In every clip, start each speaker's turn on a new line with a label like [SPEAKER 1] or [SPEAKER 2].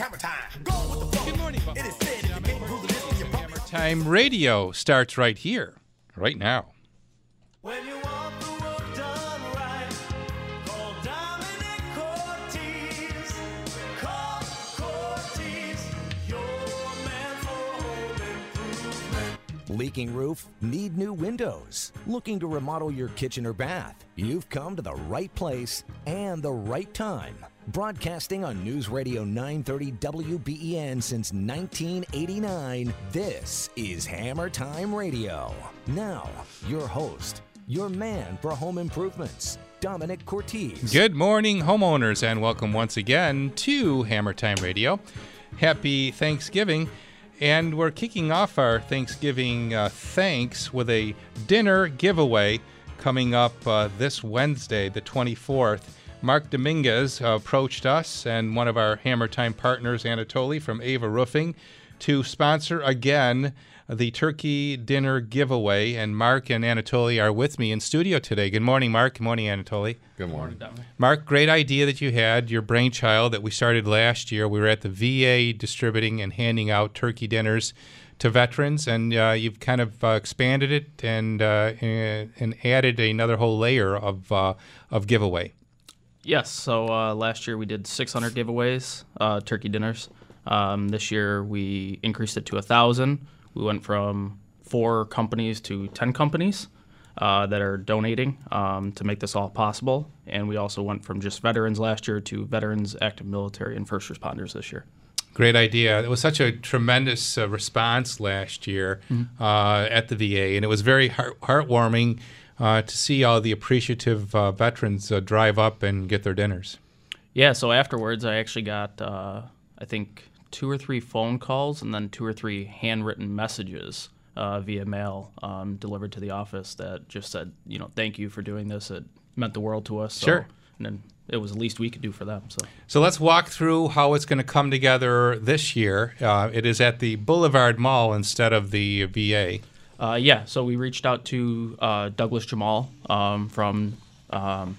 [SPEAKER 1] Hammer time. Go with the flow.
[SPEAKER 2] Good morning,
[SPEAKER 1] It is said if you can't prove the list, you probably
[SPEAKER 2] Time Radio starts right here, right now.
[SPEAKER 3] When you want the work done right, call Domenic Cortese. Call Cortese, your man for home improvement.
[SPEAKER 4] Leaking roof? Need new windows? Looking to remodel your kitchen or bath? You've come to the right place and the right time. Broadcasting on News Radio 930 WBEN since 1989, this is Hammer Time Radio. Now, your host, your man for home improvements, Domenic Cortese.
[SPEAKER 2] Good morning, homeowners, and welcome once again to Hammer Time Radio. Happy Thanksgiving. And we're kicking off our Thanksgiving uh, thanks with a dinner giveaway coming up uh, this Wednesday, the 24th. Mark Dominguez approached us and one of our Hammer Time partners, Anatoly from Ava Roofing, to sponsor again the turkey dinner giveaway. And Mark and Anatoly are with me in studio today. Good morning, Mark. Good morning, Anatoly.
[SPEAKER 5] Good morning.
[SPEAKER 2] Mark, great idea that you had, your brainchild that we started last year. We were at the VA distributing and handing out turkey dinners to veterans, and uh, you've kind of uh, expanded it and uh, and and added another whole layer of uh, of giveaway.
[SPEAKER 6] Yes. So uh, last year we did 600 giveaways, uh, turkey dinners. Um, this year we increased it to a thousand. We went from four companies to 10 companies uh, that are donating um, to make this all possible. And we also went from just veterans last year to veterans, active military, and first responders this year.
[SPEAKER 2] Great idea. It was such a tremendous uh, response last year uh, at the VA, and it was very heart- heartwarming uh, to see all the appreciative uh, veterans uh, drive up and get their dinners.
[SPEAKER 6] Yeah, so afterwards, I actually got, uh, I think, two or three phone calls and then two or three handwritten messages uh, via mail um, delivered to the office that just said, you know, thank you for doing this. It meant the world to us. So,
[SPEAKER 2] Sure.
[SPEAKER 6] And then it was the least we could do for them. So,
[SPEAKER 2] So let's walk through how it's going to come together this year. Uh, it is at the Boulevard Mall instead of the VA.
[SPEAKER 6] Uh, yeah, so we reached out to uh, Douglas Jemal um, from, um,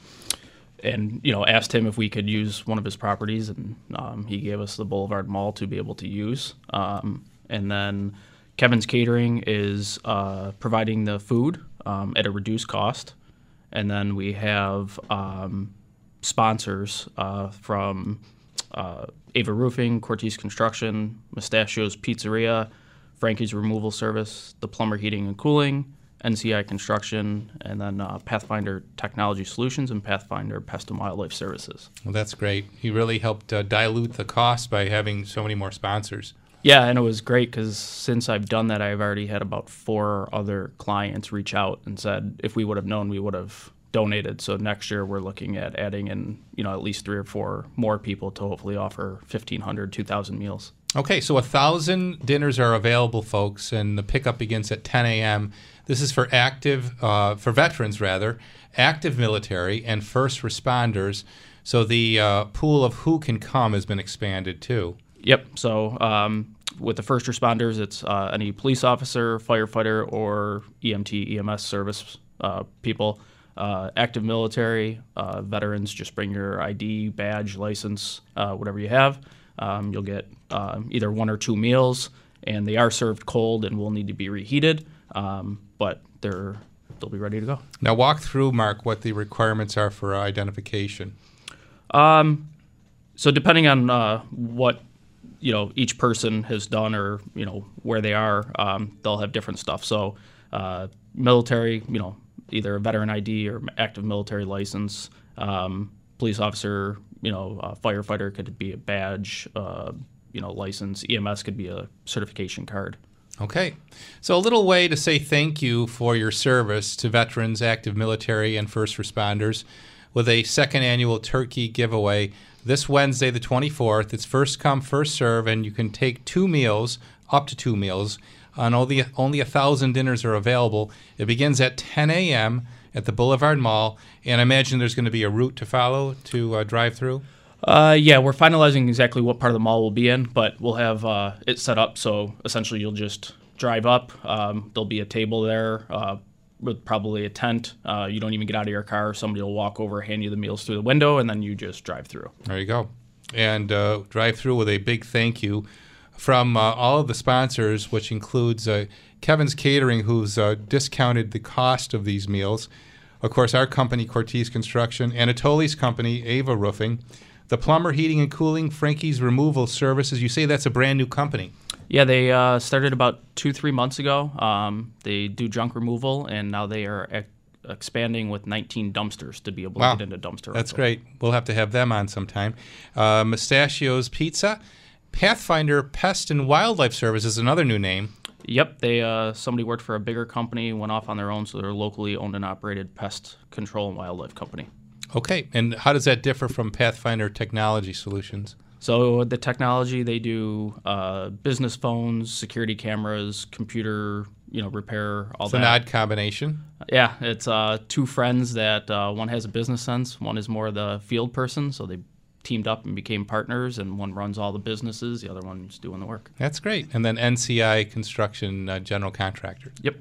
[SPEAKER 6] and you know, asked him if we could use one of his properties, and um, he gave us the Boulevard Mall to be able to use. Um, and then Kevin's Catering is uh, providing the food um, at a reduced cost, and then we have um, sponsors uh, from uh, Ava Roofing, Cortese Construction, Mustachio's Pizzeria, Frankie's Removal Service, the Plumber Heating and Cooling, NCI Construction, and then uh, Pathfinder Technology Solutions and Pathfinder Pest and Wildlife Services.
[SPEAKER 2] Well, that's great. He really helped uh, dilute the cost by having so many more sponsors.
[SPEAKER 6] Yeah, and it was great because since I've done that, I've already had about four other clients reach out and said if we would have known, we would have donated. So next year we're looking at adding in, you know, at least three or four more people to hopefully offer 1,500, 2,000 meals.
[SPEAKER 2] Okay, so a thousand dinners are available, folks, and the pickup begins at 10 a.m. This is for active, uh, for veterans rather, active military and first responders. So the uh, pool of who can come has been expanded too.
[SPEAKER 6] Yep. So um, with the first responders, it's uh, any police officer, firefighter, or EMT, EMS service uh, people. Uh, active military, uh, veterans, just bring your ID, badge, license, whatever you have. Um, you'll get um, either one or two meals, and they are served cold and will need to be reheated, um, but they're they'll be ready to go.
[SPEAKER 2] Now walk through, Mark, what the requirements are for identification.
[SPEAKER 6] So depending on uh, what you know each person has done or you know where they are, um, they'll have different stuff. So uh, military, you know, either a veteran ID or active military license. Um, police officer, you know, uh, firefighter could be a badge, uh, you know, license. EMS could be a certification card.
[SPEAKER 2] Okay. So, a little way to say thank you for your service to veterans, active military, and first responders with a second annual turkey giveaway this Wednesday, the 24th. It's first come, first serve, and you can take two meals, up to two meals. And only, only a thousand dinners are available. It begins at 10 a.m. at the Boulevard Mall, and I imagine there's going to be a route to follow to uh, drive through.
[SPEAKER 6] Uh, yeah, we're finalizing exactly what part of the mall we'll be in, but we'll have uh, it set up so essentially you'll just drive up. Um, there'll be a table there uh, with probably a tent. Uh, you don't even get out of your car. Somebody will walk over, hand you the meals through the window, and then you just drive through.
[SPEAKER 2] There you go. and uh, drive through with a big thank you from uh, all of the sponsors, which includes Kevin's Catering, who's discounted the cost of these meals. Of course, our company, Cortese Construction, Anatoly's company, Ava Roofing, the plumber heating and cooling, Frankie's Removal Services. You say that's a brand new company.
[SPEAKER 6] Yeah, they uh, started about two, three months ago. Um, they do junk removal, and now they are ex- expanding with 19 dumpsters to be able
[SPEAKER 2] Wow.
[SPEAKER 6] to get into dumpster.
[SPEAKER 2] That's
[SPEAKER 6] rental.
[SPEAKER 2] great. We'll have to have them on sometime. Uh, Mustachio's Pizza, Pathfinder Pest and Wildlife Service is another new name.
[SPEAKER 6] Yep, they uh, somebody worked for a bigger company, went off on their own, so they're a locally owned and operated pest control and wildlife company.
[SPEAKER 2] Okay, and how does that differ from Pathfinder Technology Solutions?
[SPEAKER 6] So the technology they do uh, business phones, security cameras, computer, you know, repair, all that.
[SPEAKER 2] It's an odd combination.
[SPEAKER 6] Yeah, it's uh, two friends that uh, one has a business sense, one is more the field person, so they teamed up and became partners, and one runs all the businesses, the other one's doing the work.
[SPEAKER 2] That's great. And then NCI Construction uh, General Contractor.
[SPEAKER 6] Yep.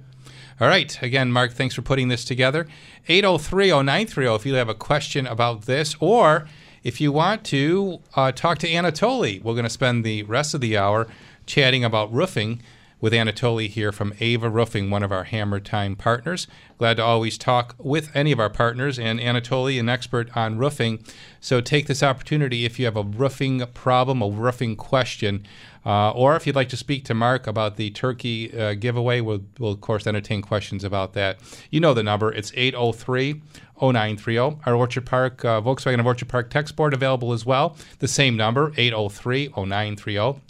[SPEAKER 2] All right. Again, Mark, thanks for putting this together. 803 0930 if you have a question about this, or if you want to uh, talk to Anatoly. We're going to spend the rest of the hour chatting about roofing with Anatoly here from Ava Roofing, one of our Hammer Time partners. Glad to always talk with any of our partners, and Anatoly, an expert on roofing. So take this opportunity if you have a roofing problem, a roofing question, uh, or if you'd like to speak to Mark about the turkey uh, giveaway, we'll, we'll, of course, entertain questions about that. You know the number. It's 803 0930. Our Orchard Park, uh, Volkswagen of Orchard Park text board available as well. The same number, 803 0930.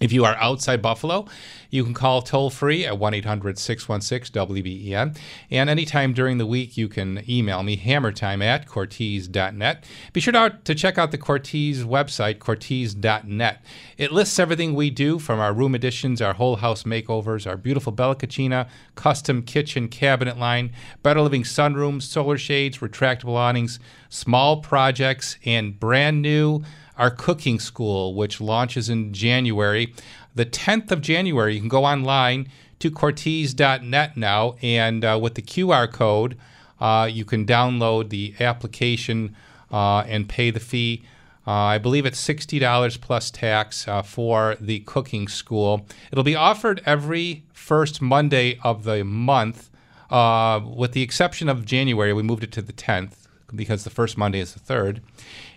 [SPEAKER 2] If you are outside Buffalo, you can call toll free at 1 800 616 WBEN. And anytime during the week, you can email me, hammertime at cortese.net. Be sure to, check out the Cortese website, cortese.net. It lists everything we do from our room additions, our whole house makeovers, our beautiful Bella Cucina, custom kitchen cabinet line, better living sunrooms, solar shades, retractable awnings, small projects, and brand new our cooking school, which launches in January. The 10th of January, you can go online to Cortese.net now, and uh, with the QR code, uh, you can download the application uh, and pay the fee. Uh, I believe it's $60 plus tax uh, for the cooking school. It'll be offered every first Monday of the month, uh, with the exception of January. We moved it to the 10th because the first Monday is the third.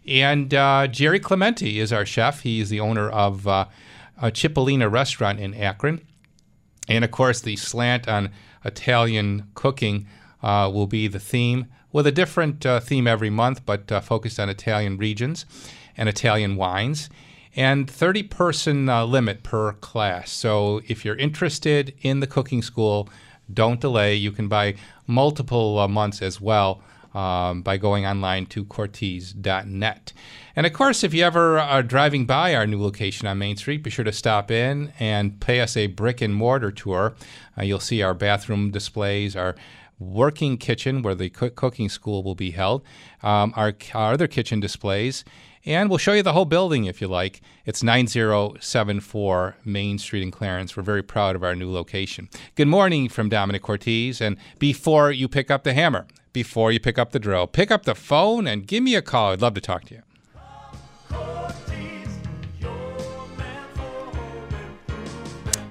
[SPEAKER 2] And uh, Jerry Clementi is our chef. He is the owner of uh, a Cipollina restaurant in Akron. And of course, the slant on Italian cooking uh, will be the theme, with a different uh, theme every month, but uh, focused on Italian regions and Italian wines. And 30 person uh, limit per class. So if you're interested in the cooking school, don't delay. You can buy multiple months as well um, by going online to Cortese.net. And of course, if you ever are driving by our new location on Main Street, be sure to stop in and pay us a brick and mortar tour. Uh, you'll see our bathroom displays, our working kitchen where the cook- cooking school will be held, um, our, our other kitchen displays, and we'll show you the whole building if you like. It's 9074 Main Street in Clarence. We're very proud of our new location. Good morning from Domenic Cortese. And before you pick up the hammer, before you pick up the drill, pick up the phone and give me a call. I'd love to talk to you.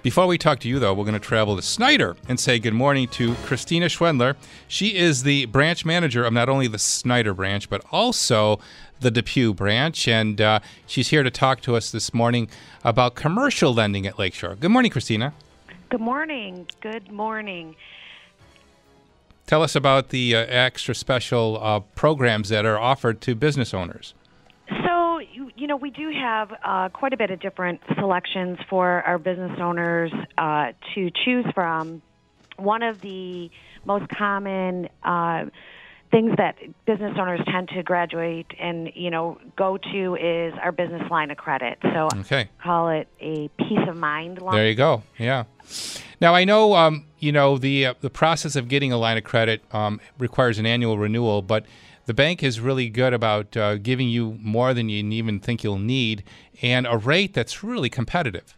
[SPEAKER 2] Before we talk to you, though, we're going to travel to Snyder and say good morning to Christina Schwendler. She is the branch manager of not only the Snyder branch, but also the Depew branch. And uh, she's here to talk to us this morning about commercial lending at Lakeshore. Good morning, Christina.
[SPEAKER 5] Good morning. Good morning.
[SPEAKER 2] Tell us about the uh, extra special uh, programs that are offered to business owners.
[SPEAKER 5] So, you, you know, we do have uh, quite a bit of different selections for our business owners uh, to choose from. One of the most common uh, things that business owners tend to graduate and, you know, go to is our business line of credit. So,
[SPEAKER 2] Okay.
[SPEAKER 5] call it a peace of mind line.
[SPEAKER 2] There you go. Yeah. Now I know, um, you know, the uh, the process of getting a line of credit um, requires an annual renewal, but the bank is really good about uh, giving you more than you even think you'll need, and a rate that's really competitive.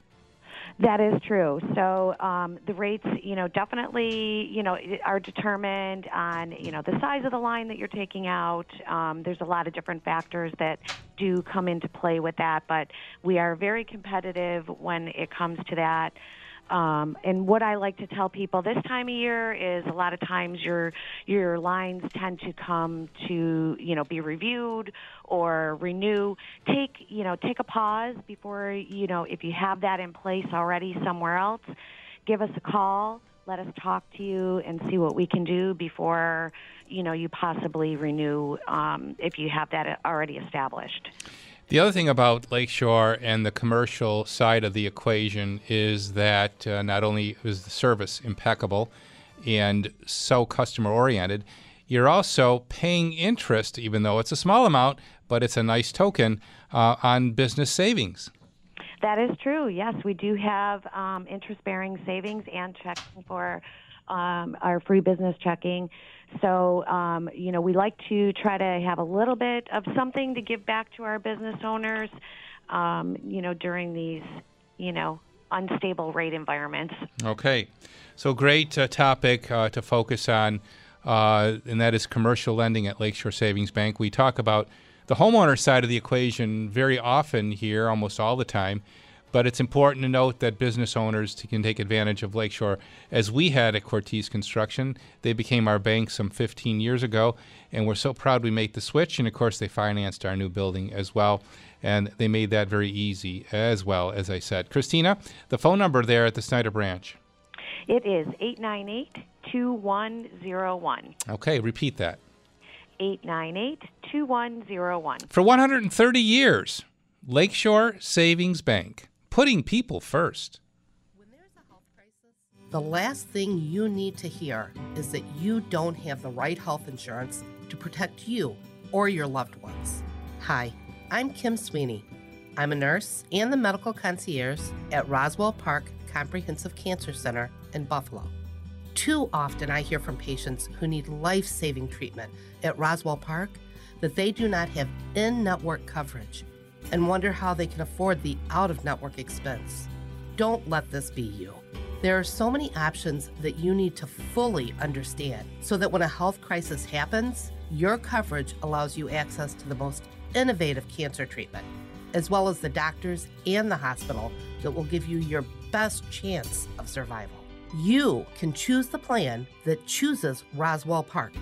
[SPEAKER 5] That is true. So um, the rates, you know, definitely, you know, are determined on, you know, the size of the line that you're taking out. Um, there's a lot of different factors that do come into play with that, but we are very competitive when it comes to that. Um, and what I like to tell people this time of year is a lot of times your your lines tend to come to you know be reviewed or renew. Take you know take a pause before you know if you have that in place already somewhere else. Give us a call. Let us talk to you and see what we can do before you know you possibly renew um, if you have that already established.
[SPEAKER 2] The other thing about Lakeshore and the commercial side of the equation is that uh, not only is the service impeccable and so customer oriented, you're also paying interest, even though it's a small amount, but it's a nice token uh, on business savings.
[SPEAKER 5] That is true. Yes, we do have um, interest bearing savings and checking for um, our free business checking. So, um, you know, we like to try to have a little bit of something to give back to our business owners, um, you know, during these, you know, unstable rate environments.
[SPEAKER 2] Okay. So, great uh, topic uh, to focus on, uh, and that is commercial lending at Lakeshore Savings Bank. We talk about the homeowner side of the equation very often here, almost all the time. But it's important to note that business owners can take advantage of Lakeshore. As we had at Cortese Construction, they became our bank some 15 years ago, and we're so proud we made the switch. And of course, they financed our new building as well, and they made that very easy as well, as I said. Christina, the phone number there at the Snyder branch.
[SPEAKER 5] It is 898 2101.
[SPEAKER 2] Okay, repeat that.
[SPEAKER 5] 898 2101.
[SPEAKER 2] For 130 years, Lakeshore Savings Bank putting people first.
[SPEAKER 7] The last thing you need to hear is that you don't have the right health insurance to protect you or your loved ones. Hi, I'm Kim Sweeney. I'm a nurse and the medical concierge at Roswell Park Comprehensive Cancer Center in Buffalo. Too often, I hear from patients who need life saving treatment at Roswell Park that they do not have in network coverage and wonder how they can afford the out of network expense. Don't let this be you. There are so many options that you need to fully understand so that when a health crisis happens, your coverage allows you access to the most innovative cancer treatment, as well as the doctors and the hospital that will give you your best chance of survival. You can choose the plan that chooses Roswell Park.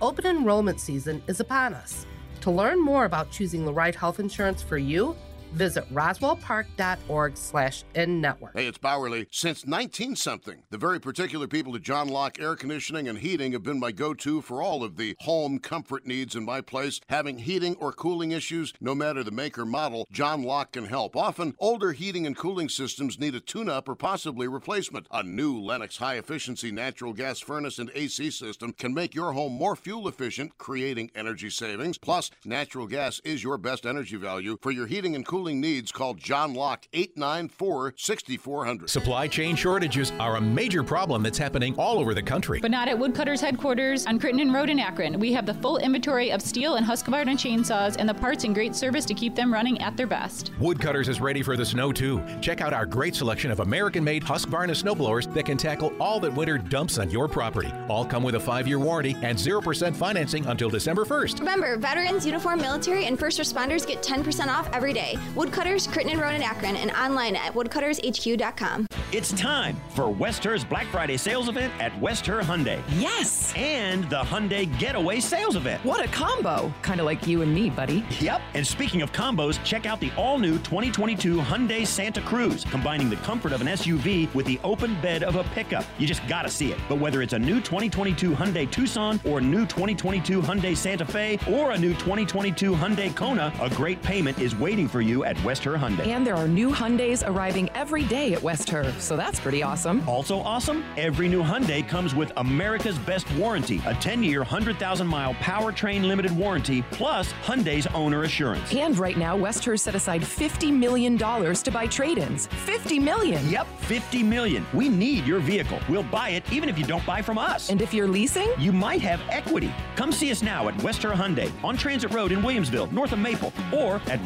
[SPEAKER 7] Open enrollment season is upon us. To learn more about choosing the right health insurance for you, visit roswellpark.org slash in-network.
[SPEAKER 8] Hey, it's Bowerly. Since 19 something, the very particular people at John Locke Air Conditioning and Heating have been my go-to for all of the home comfort needs in my place. Having heating or cooling issues, no matter the make or model, John Locke can help. Often, older heating and cooling systems need a tune-up or possibly replacement. A new Lennox high-efficiency natural gas furnace and AC system can make your home more fuel efficient, creating energy savings. Plus, natural gas is your best energy value. For your heating and cooling needs, call John Locke 894 6400.
[SPEAKER 9] Supply chain shortages are a major problem that's happening all over the country.
[SPEAKER 10] But not at Woodcutters headquarters on Crittenden Road in Akron. We have the full inventory of steel and Husqvarna chainsaws and the parts in great service to keep them running at their best.
[SPEAKER 9] Woodcutters is ready for the snow too. Check out our great selection of American-made Husqvarna snowblowers that can tackle all that winter dumps on your property. All come with a five-year warranty and 0% financing until December 1st.
[SPEAKER 11] Remember, veterans, uniform military, and first responders get 10% off every day. Woodcutters, Crittenden Road in Akron, and online at woodcuttershq.com.
[SPEAKER 12] It's time for West Herr's Black Friday sales event at West Herr Hyundai.
[SPEAKER 13] Yes!
[SPEAKER 12] And the Hyundai Getaway sales event.
[SPEAKER 13] What a combo! Kind of like you and me, buddy.
[SPEAKER 12] Yep. And speaking of combos, check out the all new 2022 Hyundai Santa Cruz, combining the comfort of an SUV with the open bed of a pickup. You just gotta see it. But whether it's a new 2022 Hyundai Tucson or new 2022 Hyundai Santa Fe or a new 2022 Hyundai Kona, a great payment is waiting for you at West Herr Hyundai.
[SPEAKER 13] And there are new Hyundais arriving every day at West Herr, so that's pretty awesome.
[SPEAKER 12] Also awesome, every new Hyundai comes with America's best warranty, a 10-year, 100,000-mile powertrain limited warranty, plus Hyundai's owner assurance.
[SPEAKER 13] And right now, West Herr set aside $50 million to buy trade-ins. 50 million!
[SPEAKER 12] Yep, 50 million. We need your vehicle. We'll buy it even if you don't buy from us.
[SPEAKER 13] And if you're leasing?
[SPEAKER 12] You might have equity. Come see us now at West Herr Hyundai on Transit Road in Williamsville, north of Maple, or at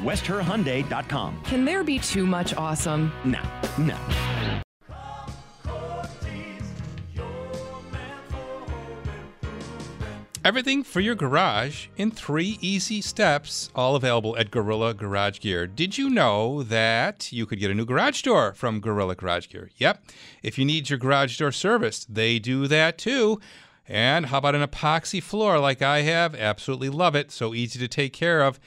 [SPEAKER 13] can there be too much awesome?
[SPEAKER 12] No, no.
[SPEAKER 2] Everything for your garage in three easy steps, all available at Gorilla Garage Gear. Did you know that you could get a new garage door from Gorilla Garage Gear? Yep. If you need your garage door serviced, they do that too. And how about an epoxy floor like I have? Absolutely love it. So easy to take care of.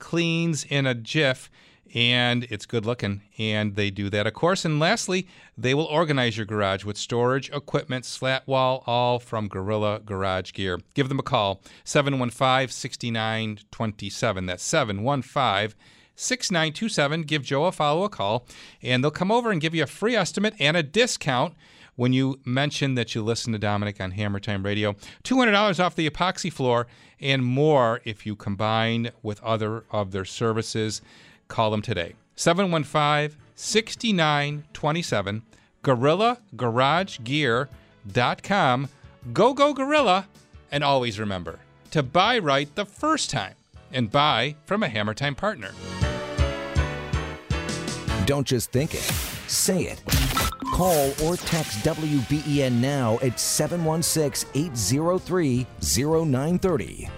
[SPEAKER 2] Cleans in a jiff and it's good looking. And they do that, of course. And lastly, they will organize your garage with storage, equipment, slat wall, all from Gorilla Garage Gear. Give them a call 715 6927. That's 715 6927. Give Joe a follow a call, and they'll come over and give you a free estimate and a discount when you mention that you listen to Domenic on Hammer Time Radio. $200 off the epoxy floor and more if you combine with other of their services. Call them today. 715 6927. GorillaGarageGear.com. Go, go, Gorilla. And always remember to buy right the first time and buy from a Hammer Time partner.
[SPEAKER 4] Don't just think it, say it. Call or text WBEN now at 716 803 0930.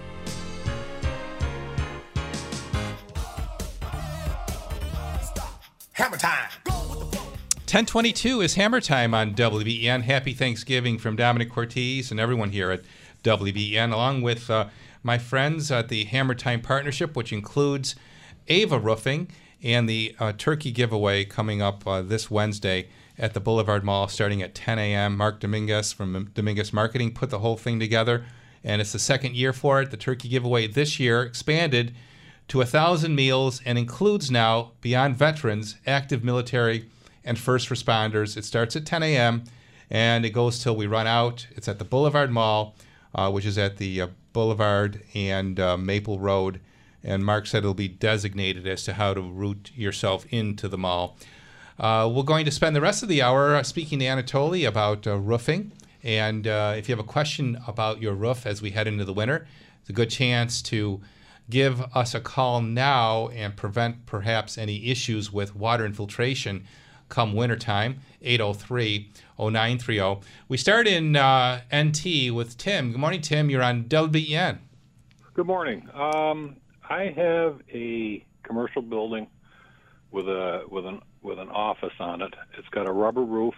[SPEAKER 1] Hammer time.
[SPEAKER 2] 1022 is Hammer Time on WBEN. Happy Thanksgiving from Domenic Cortese and everyone here at WBEN, along with uh, my friends at the Hammer Time Partnership, which includes Ava Roofing and the uh, turkey giveaway coming up uh, this Wednesday at the Boulevard Mall starting at 10 a.m. Mark Dominguez from Dominguez Marketing put the whole thing together, and it's the second year for it. The turkey giveaway this year expanded to a thousand meals and includes now beyond veterans, active military, and first responders. It starts at 10 a.m. and it goes till we run out. It's at the Boulevard Mall, uh, which is at the uh, Boulevard and uh, Maple Road. And Mark said it'll be designated as to how to route yourself into the mall. Uh, we're going to spend the rest of the hour speaking to Anatoly about uh, roofing. And uh, if you have a question about your roof as we head into the winter, it's a good chance to give us a call now and prevent perhaps any issues with water infiltration come wintertime. 803 0930. We start in uh, NT with Tim. Good morning, Tim. You're on WBEN.
[SPEAKER 14] Good morning. Um, I have a commercial building with a with an with an office on it. It's got a rubber roof.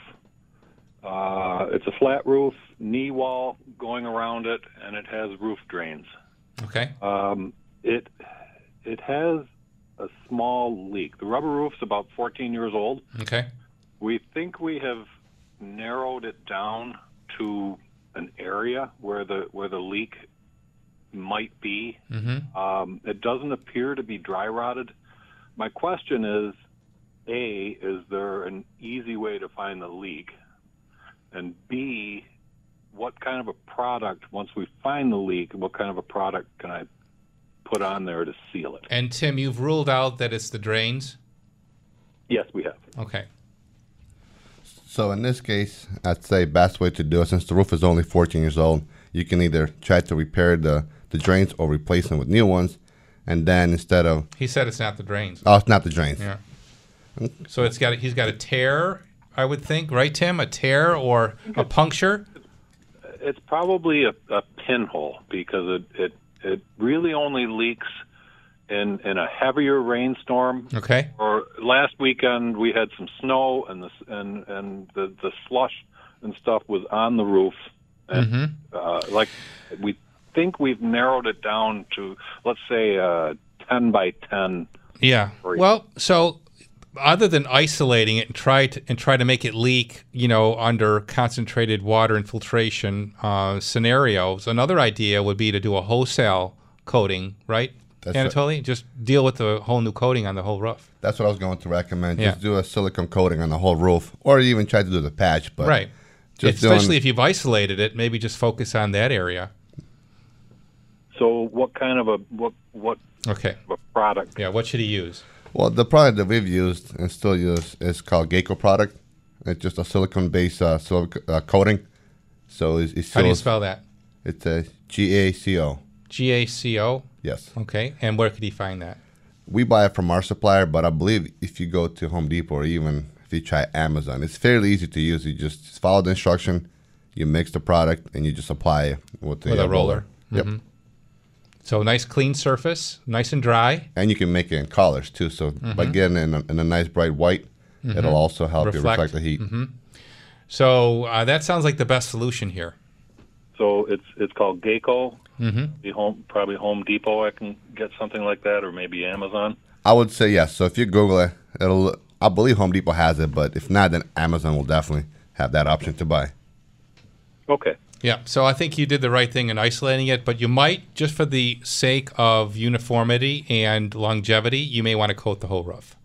[SPEAKER 14] Uh, it's a flat roof, knee wall going around it, and it has roof drains.
[SPEAKER 2] Okay.
[SPEAKER 14] Um, it it has a small leak. The rubber roof's about 14 years old.
[SPEAKER 2] Okay.
[SPEAKER 14] We think we have narrowed it down to an area where the where the leak might be.
[SPEAKER 2] Mm-hmm.
[SPEAKER 14] Um, it doesn't appear to be dry rotted. My question is, a, is there an easy way to find the leak? And B, what kind of a product, once we find the leak, what kind of a product can I put on there to seal it?
[SPEAKER 2] And Tim, you've ruled out that it's the drains?
[SPEAKER 14] Yes, we have.
[SPEAKER 2] Okay.
[SPEAKER 15] So in this case, I'd say best way to do it since the roof is only 14 years old, you can either try to repair the, the drains or replace them with new ones, and then instead of
[SPEAKER 2] He said it's not the drains.
[SPEAKER 15] oh, it's not the drains.
[SPEAKER 2] Yeah. So it's got he's got a tear, I would think, right, Tim? A tear or a puncture?
[SPEAKER 14] It's probably a, a pinhole because it, it it really only leaks in in a heavier rainstorm.
[SPEAKER 2] Okay.
[SPEAKER 14] Or last weekend we had some snow and the and and the the slush and stuff was on the roof. And,
[SPEAKER 2] Mhm.
[SPEAKER 14] uh, like we think we've narrowed it down to let's say uh, ten by ten.
[SPEAKER 2] Yeah. Well, so other than isolating it and try to and try to make it leak, you know, under concentrated water infiltration uh, scenarios, another idea would be to do a wholesale coating, right?
[SPEAKER 15] That's right.
[SPEAKER 2] Anatoly, just deal with the whole new coating on the whole roof.
[SPEAKER 15] That's what I was going to recommend.
[SPEAKER 2] Yeah.
[SPEAKER 15] Just do a silicone coating on the whole roof, or even try to do the patch. But
[SPEAKER 2] right.
[SPEAKER 15] just
[SPEAKER 2] Especially
[SPEAKER 15] doing,
[SPEAKER 2] if you've isolated it, maybe just focus on that area.
[SPEAKER 14] So what kind of a what what
[SPEAKER 2] Okay.
[SPEAKER 14] of a product?
[SPEAKER 2] Yeah. What should he use?
[SPEAKER 15] Well, the product that we've used and still use is called Gaco product. It's just a silicone-based uh, silic- uh, coating. So it's, it's
[SPEAKER 2] How do you spell that?
[SPEAKER 15] It's a G A C O.
[SPEAKER 2] G A C O.
[SPEAKER 15] Yes.
[SPEAKER 2] Okay. And where could he find that?
[SPEAKER 15] We buy it from our supplier, but I believe if you go to Home Depot or even if you try Amazon, it's fairly easy to use. You just follow the instruction, you mix the product, and you just apply it with, the,
[SPEAKER 2] With a
[SPEAKER 15] uh,
[SPEAKER 2] roller.
[SPEAKER 15] Yep.
[SPEAKER 2] So nice clean surface, nice and dry.
[SPEAKER 15] And you can make it in colors too. So by
[SPEAKER 2] Mhm.
[SPEAKER 15] getting it in a, in a nice bright white,
[SPEAKER 2] Mhm.
[SPEAKER 15] it'll also help you reflect the heat.
[SPEAKER 2] Mhm. So uh, that sounds like the best solution here.
[SPEAKER 14] So it's it's called Gaco.
[SPEAKER 2] Mhm.
[SPEAKER 14] The home probably Home Depot. I can get something like that, or maybe Amazon.
[SPEAKER 15] I would say yes. So if you Google it, it'll. I believe Home Depot has it, but if not, then Amazon will definitely have that option to buy.
[SPEAKER 14] Okay.
[SPEAKER 2] Yeah, so I think you did the right thing in isolating it, but you might, just for the sake of uniformity and longevity, you may want to coat the whole roof.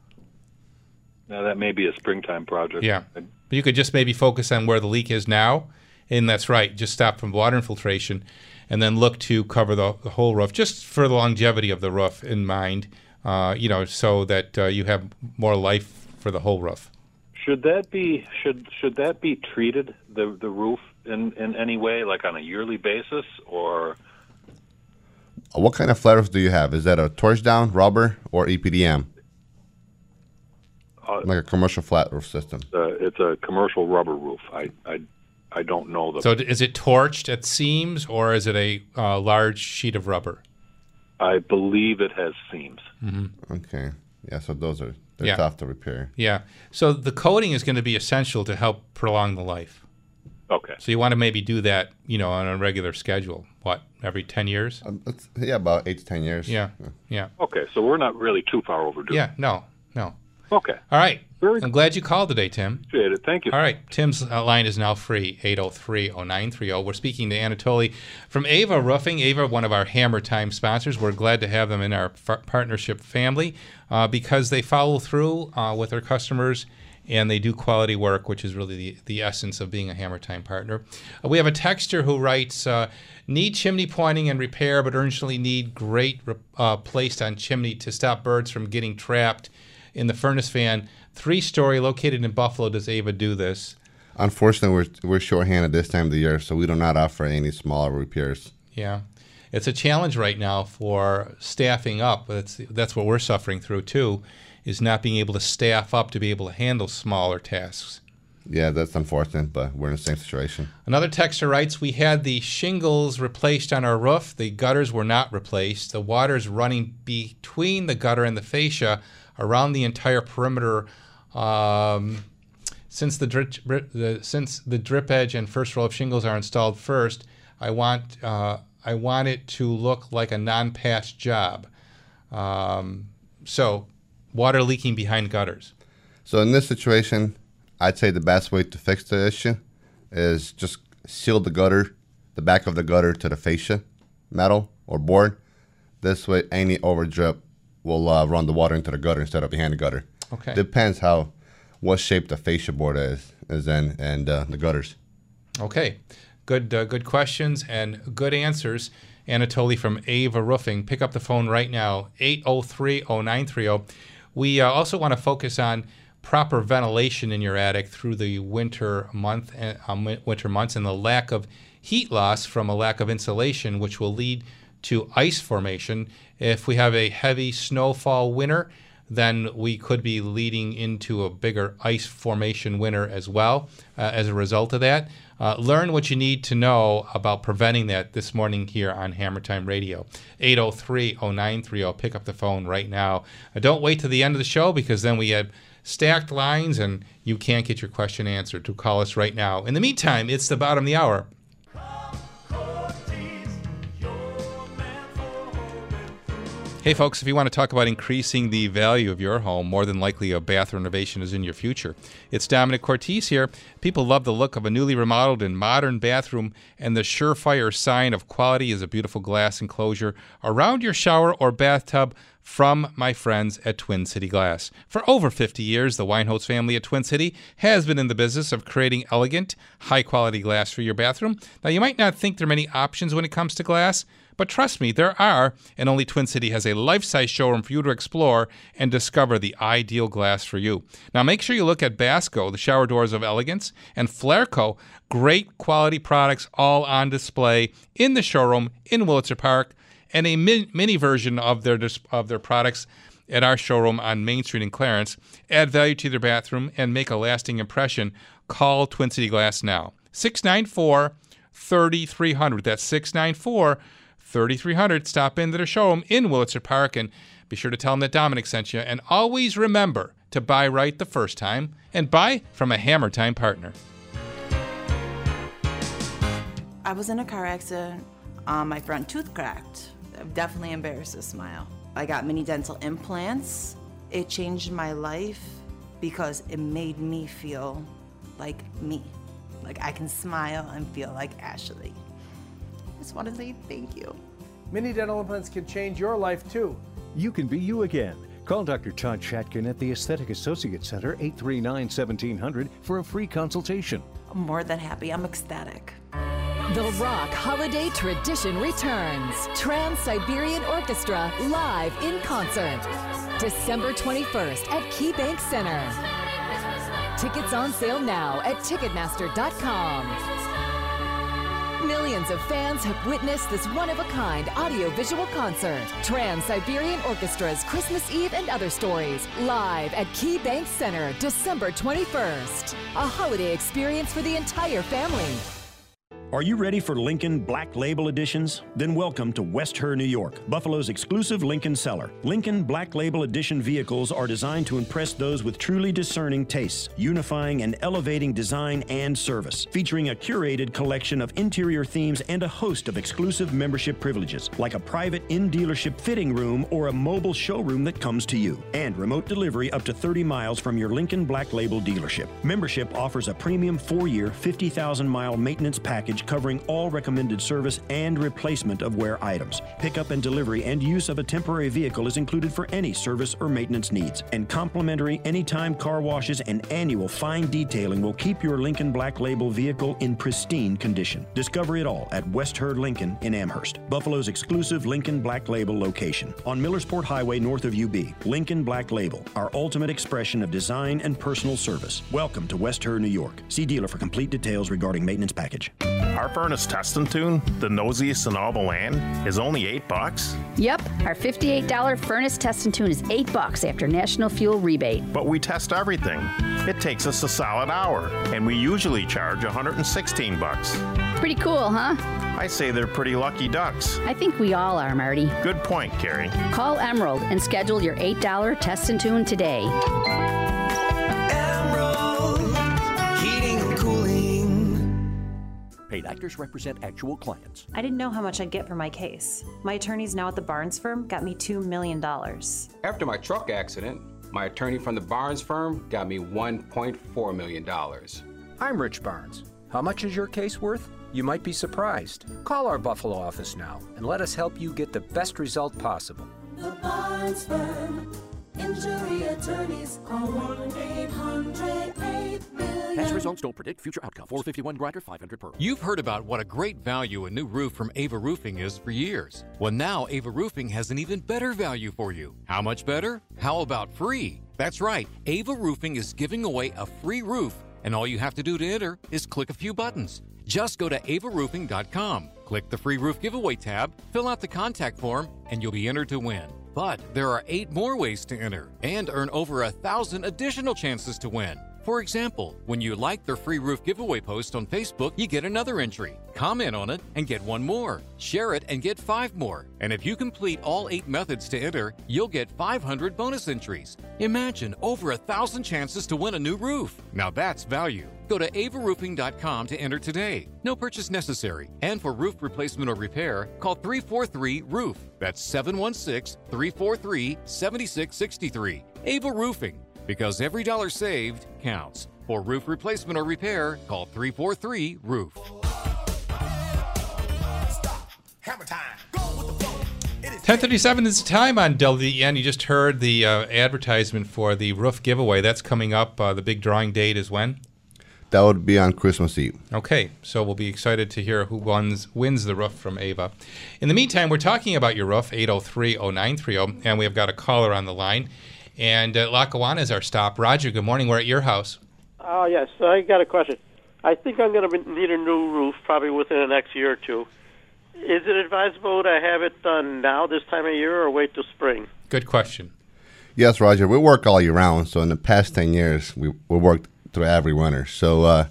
[SPEAKER 14] Now that may be a springtime project.
[SPEAKER 2] Yeah. But you could just maybe focus on where the leak is now, and that's right, just stop from water infiltration, and then look to cover the, the whole roof, just for the longevity of the roof in mind, uh, you know, so that uh, you have more life for the whole roof.
[SPEAKER 14] Should that be should should that be treated the the roof in in any way, like on a yearly basis, or
[SPEAKER 15] What kind of flat roof do you have? Is that a torch down, rubber, or E EPDM?
[SPEAKER 14] uh,
[SPEAKER 15] Like a commercial flat roof system.
[SPEAKER 14] uh, it's a commercial rubber roof? I I I don't know the.
[SPEAKER 2] So is it torched at seams, or is it a uh, large sheet of rubber?
[SPEAKER 14] I believe it has seams.
[SPEAKER 15] Okay. Yeah, so those are they're
[SPEAKER 2] Yeah.
[SPEAKER 15] tough to repair.
[SPEAKER 2] Yeah. So the coating is going to be essential to help prolong the life.
[SPEAKER 14] Okay.
[SPEAKER 2] So you want to maybe do that, you know, on a regular schedule. What, every 10 years?
[SPEAKER 15] Um, yeah, about eight to ten years.
[SPEAKER 2] Yeah. Yeah.
[SPEAKER 14] Okay, so we're not really too far overdue.
[SPEAKER 2] Yeah. No, no.
[SPEAKER 14] Okay.
[SPEAKER 2] All right. I'm glad you called today, Tim.
[SPEAKER 14] Appreciate it. Thank you.
[SPEAKER 2] All right. Tim's uh, line is now free 803 0930. We're speaking to Anatoly from Ava Roofing. Ava, one of our Hammer Time sponsors. We're glad to have them in our f- partnership family uh, because they follow through uh, with their customers and they do quality work, which is really the, the essence of being a Hammer Time partner. Uh, we have a texter who writes uh, Need chimney pointing and repair, but urgently need grate uh, placed on chimney to stop birds from getting trapped in the furnace fan. Three story, located in Buffalo. Does Ava do this?
[SPEAKER 15] Unfortunately, we're we're shorthanded this time of the year, so we do not offer any smaller repairs.
[SPEAKER 2] Yeah, it's a challenge right now for staffing up. That's that's what we're suffering through too, is not being able to staff up to be able to handle smaller tasks.
[SPEAKER 15] Yeah, that's unfortunate, but we're in the same situation.
[SPEAKER 2] Another texter writes, "We had the shingles replaced on our roof. The gutters were not replaced. The water's running between the gutter and the fascia around the entire perimeter." Um, since the, drip, the since the drip edge and first row of shingles are installed first, I want uh, I want it to look like a non-patch job. Um, so, water leaking behind gutters.
[SPEAKER 15] So in this situation, I'd say the best way to fix the issue is just seal the gutter, the back of the gutter to the fascia metal or board. This way, any overdrip will uh, run the water into the gutter instead of behind the gutter.
[SPEAKER 2] Okay.
[SPEAKER 15] Depends how, what shape the fascia board is is in and uh, the gutters.
[SPEAKER 2] Okay, good uh, good questions and good answers. Anatoly from Ava Roofing. Pick up the phone right now, 803-0930. We uh, also want to focus on proper ventilation in your attic through the winter month and um, winter months and the lack of heat loss from a lack of insulation, which will lead to ice formation. If we have a heavy snowfall winter, then we could be leading into a bigger ice formation winter as well uh, as a result of that. Uh, learn what you need to know about preventing that this morning here on Hammer Time Radio. 803 0930. Pick up the phone right now. Uh, don't wait to the end of the show because then we have stacked lines and you can't get your question answered. To call us right now. In the meantime, it's the bottom of the hour. Hey, folks, if you want to talk about increasing the value of your home, more than likely a bath renovation is in your future. It's Domenic Cortese here. People love the look of a newly remodeled and modern bathroom, and the surefire sign of quality is a beautiful glass enclosure around your shower or bathtub from my friends at Twin City Glass. For over 50 years, the Winehouse family at Twin City has been in the business of creating elegant, high quality glass for your bathroom. Now, you might not think there are many options when it comes to glass. But trust me, there are, and only Twin City has a life size showroom for you to explore and discover the ideal glass for you. Now, make sure you look at Basco, the shower doors of elegance, and Fleurco, great quality products all on display in the showroom in Wurlitzer Park, and a min- mini version of their, of their products at our showroom on Main Street in Clarence. Add value to their bathroom and make a lasting impression. Call Twin City Glass now. 694 3300. That's 694 3300. Stop into their showroom in Wurlitzer Park and be sure to tell them that Domenic sent you. And always remember to buy right the first time and buy from a Hammer Time partner.
[SPEAKER 16] I was in a car accident. Um, my front tooth cracked. I'm definitely embarrassed to smile. I got mini dental implants. It changed my life because it made me feel like me. Like I can smile and feel like Ashley. I just want to say thank you.
[SPEAKER 17] Mini dental implants can change your life too.
[SPEAKER 18] You can be you again. Call Dr. Todd Shatkin at the Aesthetic Associate Center, 839 1700, for a free consultation.
[SPEAKER 16] I'm more than happy. I'm ecstatic.
[SPEAKER 19] The Rock Holiday Tradition returns. Trans Siberian Orchestra live in concert. December 21st at KeyBank Center. Tickets on sale now at Ticketmaster.com. Millions of fans have witnessed this one of a kind audiovisual concert. Trans Siberian Orchestra's Christmas Eve and Other Stories, live at KeyBank Center, December 21st. A holiday experience for the entire family.
[SPEAKER 12] Are you ready for Lincoln Black Label Editions? Then welcome to West Herr, New York, Buffalo's exclusive Lincoln seller. Lincoln Black Label Edition vehicles are designed to impress those with truly discerning tastes, unifying and elevating design and service, featuring a curated collection of interior themes and a host of exclusive membership privileges, like a private in-dealership fitting room or a mobile showroom that comes to you, and remote delivery up to 30 miles from your Lincoln Black Label dealership. Membership offers a premium four-year, 50,000-mile maintenance package covering all recommended service and replacement of wear items. Pickup and delivery and use of a temporary vehicle is included for any service or maintenance needs. And complimentary anytime car washes and annual fine detailing will keep your Lincoln Black Label vehicle in pristine condition. Discover it all at West Herr Lincoln in Amherst, Buffalo's exclusive Lincoln Black Label location. On Millersport Highway north of UB, Lincoln Black Label, our ultimate expression of design and personal service. Welcome to West Herr, New York. See dealer for complete details regarding maintenance package.
[SPEAKER 20] Our furnace test and tune, the nosiest in all the land, is only eight bucks.
[SPEAKER 21] Yep, our $58 furnace test and tune is 8 bucks after national fuel rebate.
[SPEAKER 20] But we test everything. It takes us a solid hour, and we usually charge 116 bucks.
[SPEAKER 21] Pretty cool, huh?
[SPEAKER 20] I say they're pretty lucky ducks.
[SPEAKER 21] I think we all are, Marty.
[SPEAKER 20] Good point, Carrie.
[SPEAKER 21] Call Emerald and schedule your $8 test and tune today.
[SPEAKER 22] Paid actors represent actual clients.
[SPEAKER 23] I didn't know how much I'd get for my case. My attorneys now at the Barnes firm got me $2 million.
[SPEAKER 24] After my truck accident, my attorney from the Barnes firm got me $1.4 million.
[SPEAKER 25] I'm Rich Barnes. How much is your case worth? You might be surprised. Call our Buffalo office now and let us help you get the best result possible.
[SPEAKER 3] The Barnes Firm. Injury attorneys. Call 1 800 8 million.
[SPEAKER 22] Past results don't predict future outcome. 451 grinder, 500 per.
[SPEAKER 26] You've heard about what a great value a new roof from Ava Roofing is for years. Well, now Ava Roofing has an even better value for you. How much better? How about free? That's right, Ava Roofing is giving away a free roof, and all you have to do to enter is click a few buttons. Just go to avaroofing.com, click the free roof giveaway tab, fill out the contact form, and you'll be entered to win. But there are eight more ways to enter and earn over a thousand additional chances to win. For example, when you like their free roof giveaway post on Facebook, you get another entry. Comment on it and get one more. Share it and get five more. And if you complete all eight methods to enter, you'll get 500 bonus entries. Imagine over a thousand chances to win a new roof. Now that's value. Go to avaroofing.com to enter today. No purchase necessary. And for roof replacement or repair, call 343 Roof. That's 716 343 7663. Ava Roofing because every dollar saved counts. For roof replacement or repair, call 343 Roof.
[SPEAKER 1] Hammer time.
[SPEAKER 2] 1037 is the time on WBEN. You just heard the uh, advertisement for the roof giveaway. That's coming up. Uh, the big drawing date is when?
[SPEAKER 15] That would be on Christmas Eve.
[SPEAKER 2] Okay, so we'll be excited to hear who wins, wins the roof from Ava. In the meantime, we're talking about your roof, 803-0930, and we have got a caller on the line. And uh, Lackawanna is our stop. Roger, good morning. We're at your house.
[SPEAKER 27] Oh, yes. I got a question. I think I'm going to need a new roof probably within the next year or two. Is it advisable to have it done now, this time of year, or wait till spring?
[SPEAKER 2] Good question.
[SPEAKER 15] Yes, Roger. We work all year round. So in the past 10 years, we, we worked through every winter. So uh,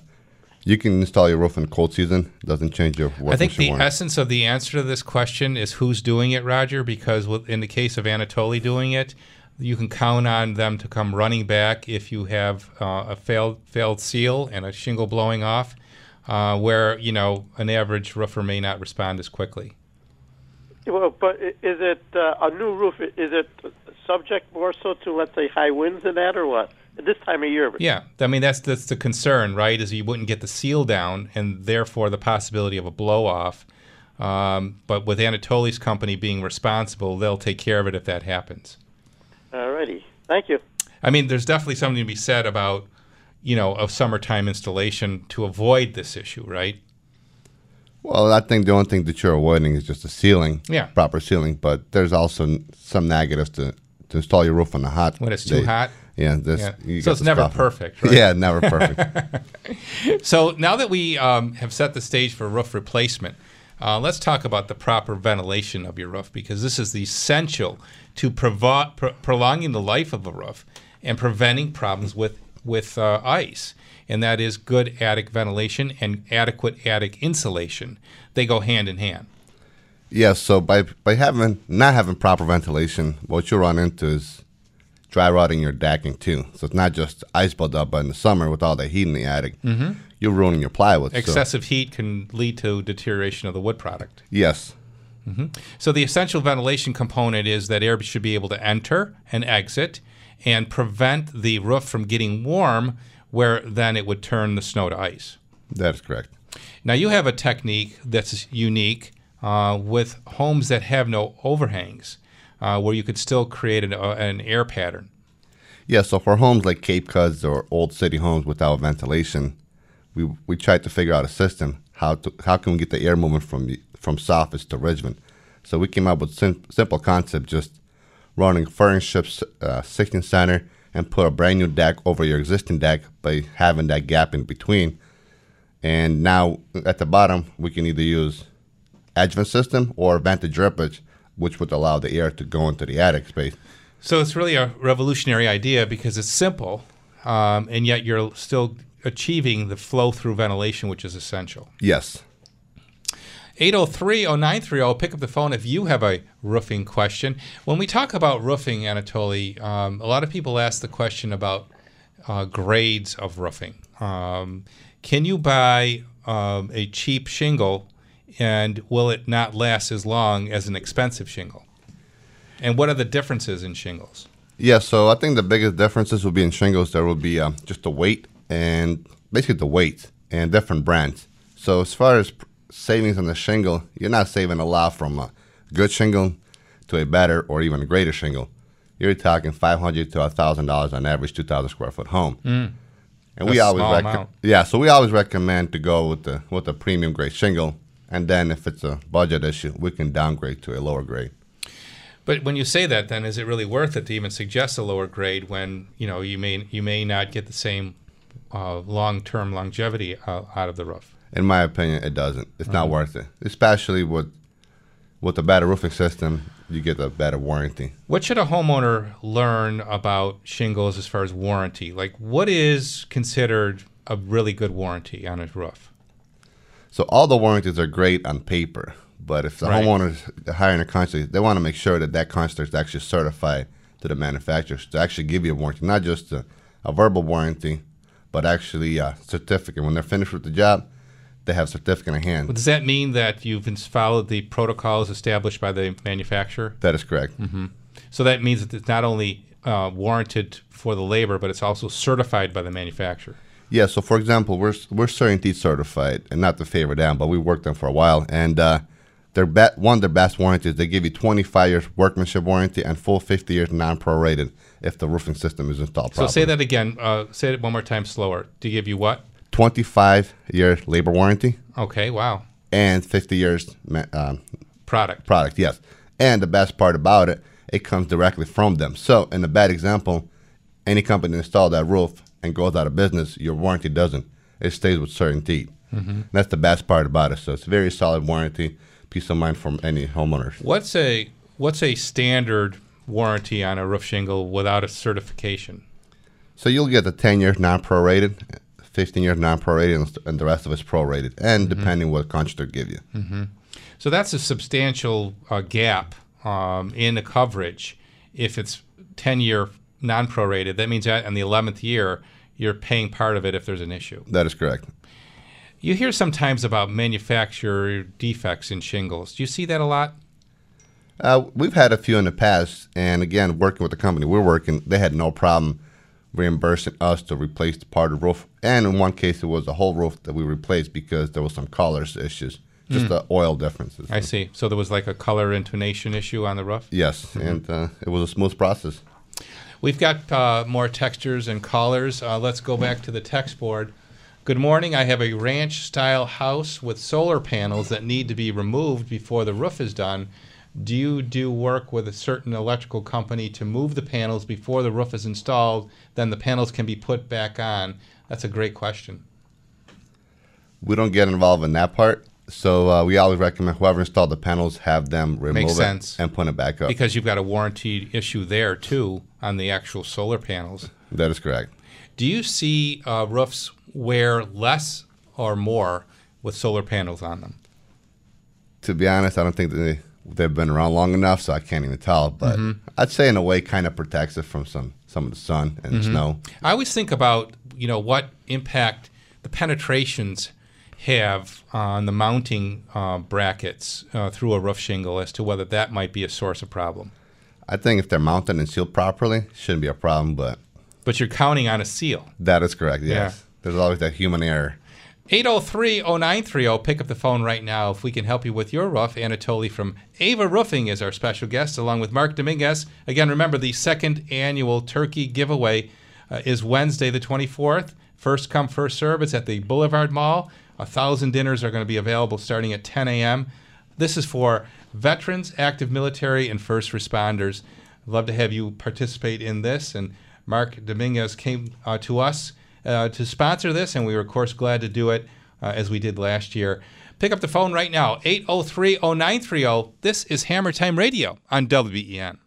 [SPEAKER 15] You can install your roof in cold season. Doesn't change your
[SPEAKER 2] I think the
[SPEAKER 15] warranty.
[SPEAKER 2] essence of the answer to this question is who's doing it, Roger. Because in the case of Anatoly doing it, you can count on them to come running back if you have uh, a failed failed seal and a shingle blowing off, uh, where you know an average roofer may not respond as quickly.
[SPEAKER 27] Well, but is it uh, a new roof? Is it subject more so to let's say high winds and that, or what? At this time of year.
[SPEAKER 2] Yeah, I mean that's that's the concern, right? Is you wouldn't get the seal down, and therefore the possibility of a blow off. Um, but with Anatoly's company being responsible, they'll take care of it if that happens.
[SPEAKER 27] Alrighty. Thank you.
[SPEAKER 2] I mean, there's definitely something to be said about, you know, a summertime installation to avoid this issue, right?
[SPEAKER 15] Well, I think the only thing that you're avoiding is just the ceiling,
[SPEAKER 2] Yeah.
[SPEAKER 15] proper ceiling. But there's also some negatives to, to install your roof on the hot.
[SPEAKER 2] When it's too
[SPEAKER 15] day.
[SPEAKER 2] hot?
[SPEAKER 15] Yeah, this,
[SPEAKER 2] Yeah. So it's never
[SPEAKER 15] scoffing.
[SPEAKER 2] perfect, right?
[SPEAKER 15] Yeah, never perfect.
[SPEAKER 2] so now that we um, have set the stage for roof replacement, uh, let's talk about the proper ventilation of your roof because this is essential to provo- pro- prolonging the life of a roof and preventing problems with with uh, ice. And that is good attic ventilation and adequate attic insulation. They go hand in hand.
[SPEAKER 15] yeah, so by by having not having proper ventilation, what you run into is dry rotting your decking too. So it's not just ice buildup, but in the summer with all the heat in the attic,
[SPEAKER 2] Mhm.
[SPEAKER 15] You're ruining your plywood. so-
[SPEAKER 2] Excessive heat can lead to deterioration of the wood product.
[SPEAKER 15] yes.
[SPEAKER 2] hmm So the essential ventilation component is that air should be able to enter and exit and prevent the roof from getting warm where then it would turn the snow to ice.
[SPEAKER 15] That is correct.
[SPEAKER 2] Now you have a technique that's unique uh, with homes that have no overhangs uh, where you could still create an, uh, an air pattern.
[SPEAKER 15] Yeah, so for homes like Cape Cods or old city homes without ventilation, we we tried to figure out a system how to how can we get the air moving from from soffits to Richmond. So we came up with sim- simple concept, just running furniture uh, 16 center and put a brand new deck over your existing deck by having that gap in between. And now at the bottom, we can either use adjuvant system or vented drippage, which would allow the air to go into the attic space.
[SPEAKER 2] So it's really a revolutionary idea because it's simple, um, and yet you're still achieving the flow through ventilation, which is essential.
[SPEAKER 15] Yes.
[SPEAKER 2] 803 0930. Pick up the phone if you have a roofing question. When we talk about roofing, Anatoly, um, a lot of people ask the question about uh, grades of roofing. Um, can you buy um, a cheap shingle and will it not last as long as an expensive shingle? And what are the differences in shingles?
[SPEAKER 15] Yeah, so I think the biggest differences will be in shingles. There will be um, just the weight and basically the weight and different brands. So as far as pr- savings on the shingle, you're not saving a lot from a good shingle to a better or even a greater shingle. You're talking five hundred to thousand dollars on average, two thousand square foot home.
[SPEAKER 2] Mm.
[SPEAKER 15] And
[SPEAKER 2] That's
[SPEAKER 15] we always recom- yeah, so we always recommend to go with the with the premium grade shingle, and then if it's a budget issue, we can downgrade to a lower grade.
[SPEAKER 2] But when you say that, then is it really worth it to even suggest a lower grade when you know you may you may not get the same uh, long-term longevity uh, out of the roof?
[SPEAKER 15] In my opinion, it doesn't. It's not
[SPEAKER 2] Mhm.
[SPEAKER 15] worth it, especially with with a better roofing system. You get a better warranty.
[SPEAKER 2] What should a homeowner learn about shingles as far as warranty? Like, what is considered a really good warranty on a roof?
[SPEAKER 15] So all the warranties are great on paper, but if the
[SPEAKER 2] Right.
[SPEAKER 15] homeowner is hiring a contractor, they want to make sure that that contractor is actually certified to the manufacturer to actually give you a warranty, not just a, a verbal warranty, but actually a certificate. When they're finished with the job, they have a certificate in hand.
[SPEAKER 2] Well, does that mean that you've followed the protocols established by the manufacturer?
[SPEAKER 15] That is correct.
[SPEAKER 2] hmm So that means that it's not only uh, warranted for the labor, but it's also certified by the manufacturer.
[SPEAKER 15] Yeah, so for example, we're we're CertainTeed certified, and not to favor them, but we worked them for a while, and uh, their be- one of their best warranties. They give you 25 years workmanship warranty and full 50 years non-prorated if the roofing system is installed properly.
[SPEAKER 2] So
[SPEAKER 15] properly.
[SPEAKER 2] say that again. Uh, say it one more time slower. To give you what?
[SPEAKER 15] 25 year labor warranty
[SPEAKER 2] Okay. Wow.
[SPEAKER 15] and 50 years ma- um,
[SPEAKER 2] Product.
[SPEAKER 15] Product, yes. And the best part about it, it comes directly from them. So, in a bad example, any company install that roof and goes out of business, your warranty doesn't. It stays with CertainTeed.
[SPEAKER 2] Mhm.
[SPEAKER 15] That's the best part about it. So it's a very solid warranty, peace of mind from any homeowners.
[SPEAKER 2] What's a what's a standard warranty on a roof shingle without a certification?
[SPEAKER 15] So you'll get the 10 years non-prorated, 15 years non-prorated, and, and the rest of it's prorated, and depending what contractor give you.
[SPEAKER 2] hmm So that's a substantial uh, gap um, in the coverage. If it's 10 year non prorated, that means that in the 11th year, you're paying part of it if there's an issue.
[SPEAKER 15] That is correct.
[SPEAKER 2] You hear sometimes about manufacturer defects in shingles. Do you see that a lot?
[SPEAKER 15] Uh, we've had a few in the past, and again, working with the company we're working, they had no problem reimbursing us to replace the part of the roof. And in one case, it was the whole roof that we replaced because there was some colors issues, just
[SPEAKER 2] Mm.
[SPEAKER 15] the oil differences.
[SPEAKER 2] I see. So there was like a color intonation issue on the roof?
[SPEAKER 15] Yes,
[SPEAKER 2] Mhm.
[SPEAKER 15] and uh, it was a smooth process.
[SPEAKER 2] We've got uh, more textures and callers. Uh, let's go back to the text board. Good morning. I have a ranch style house with solar panels that need to be removed before the roof is done. Do you do work with a certain electrical company to move the panels before the roof is installed? Then the panels can be put back on. That's a great question.
[SPEAKER 15] We don't get involved in that part, so uh, we always recommend whoever installed the panels have them remove it and put it back up.
[SPEAKER 2] Because you've got a warranty issue there too on the actual solar panels.
[SPEAKER 15] that is correct.
[SPEAKER 2] Do you see uh, roofs wear less or more with solar panels on them?
[SPEAKER 15] To be honest, I don't think that they they've been around long enough, so I can't even tell. But
[SPEAKER 2] Mhm.
[SPEAKER 15] I'd say in a way, kind of protects it from some some of the sun and
[SPEAKER 2] Mhm.
[SPEAKER 15] snow.
[SPEAKER 2] I always think about you know what impact the penetrations have on the mounting uh, brackets uh, through a roof shingle as to whether that might be a source of problem.
[SPEAKER 15] I think if they're mounted and sealed properly, shouldn't be a problem. But
[SPEAKER 2] But you're counting on a seal.
[SPEAKER 15] that is correct. Yes,
[SPEAKER 2] Yeah.
[SPEAKER 15] there's always that human error.
[SPEAKER 2] 803-0930. Pick up the phone right now if we can help you with your roof. Anatoly from Ava Roofing is our special guest, along with Mark Dominguez. Again, remember the second annual turkey giveaway uh, is Wednesday the 24th. First come, first serve. It's at the Boulevard Mall. A thousand dinners are going to be available starting at 10 a.m. This is for veterans, active military, and first responders. Love to have you participate in this. And Mark Dominguez came uh, to us uh, to sponsor this, and we were, of course, glad to do it uh, as we did last year. Pick up the phone right now, 803 0930. This is Hammer Time Radio on WBEN.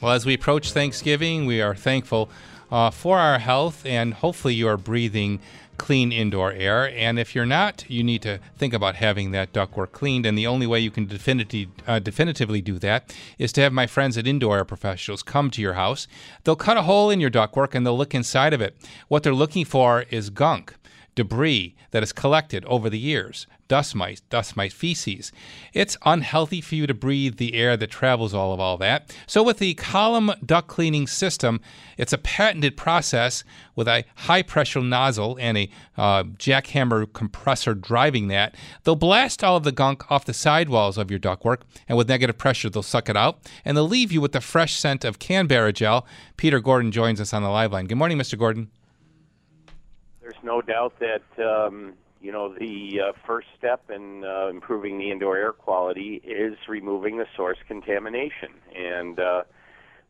[SPEAKER 2] Well, as we approach Thanksgiving, we are thankful uh, for our health, and hopefully, you are breathing clean indoor air. And if you're not, you need to think about having that ductwork cleaned. And the only way you can definitively, uh, definitively do that is to have my friends at Indoor Air Professionals come to your house. They'll cut a hole in your ductwork and they'll look inside of it. What they're looking for is gunk debris that is collected over the years, dust mites, dust mite feces. It's unhealthy for you to breathe the air that travels all of all that. So with the column duct cleaning system, it's a patented process with a high pressure nozzle and a uh, jackhammer compressor driving that. They'll blast all of the gunk off the sidewalls of your ductwork, and with negative pressure, they'll suck it out, and they'll leave you with the fresh scent of Canberra gel. Peter Gordon joins us on the live line. Good morning, Mr. Gordon.
[SPEAKER 28] There's no doubt that um, you know the uh, first step in uh, improving the indoor air quality is removing the source contamination, and uh,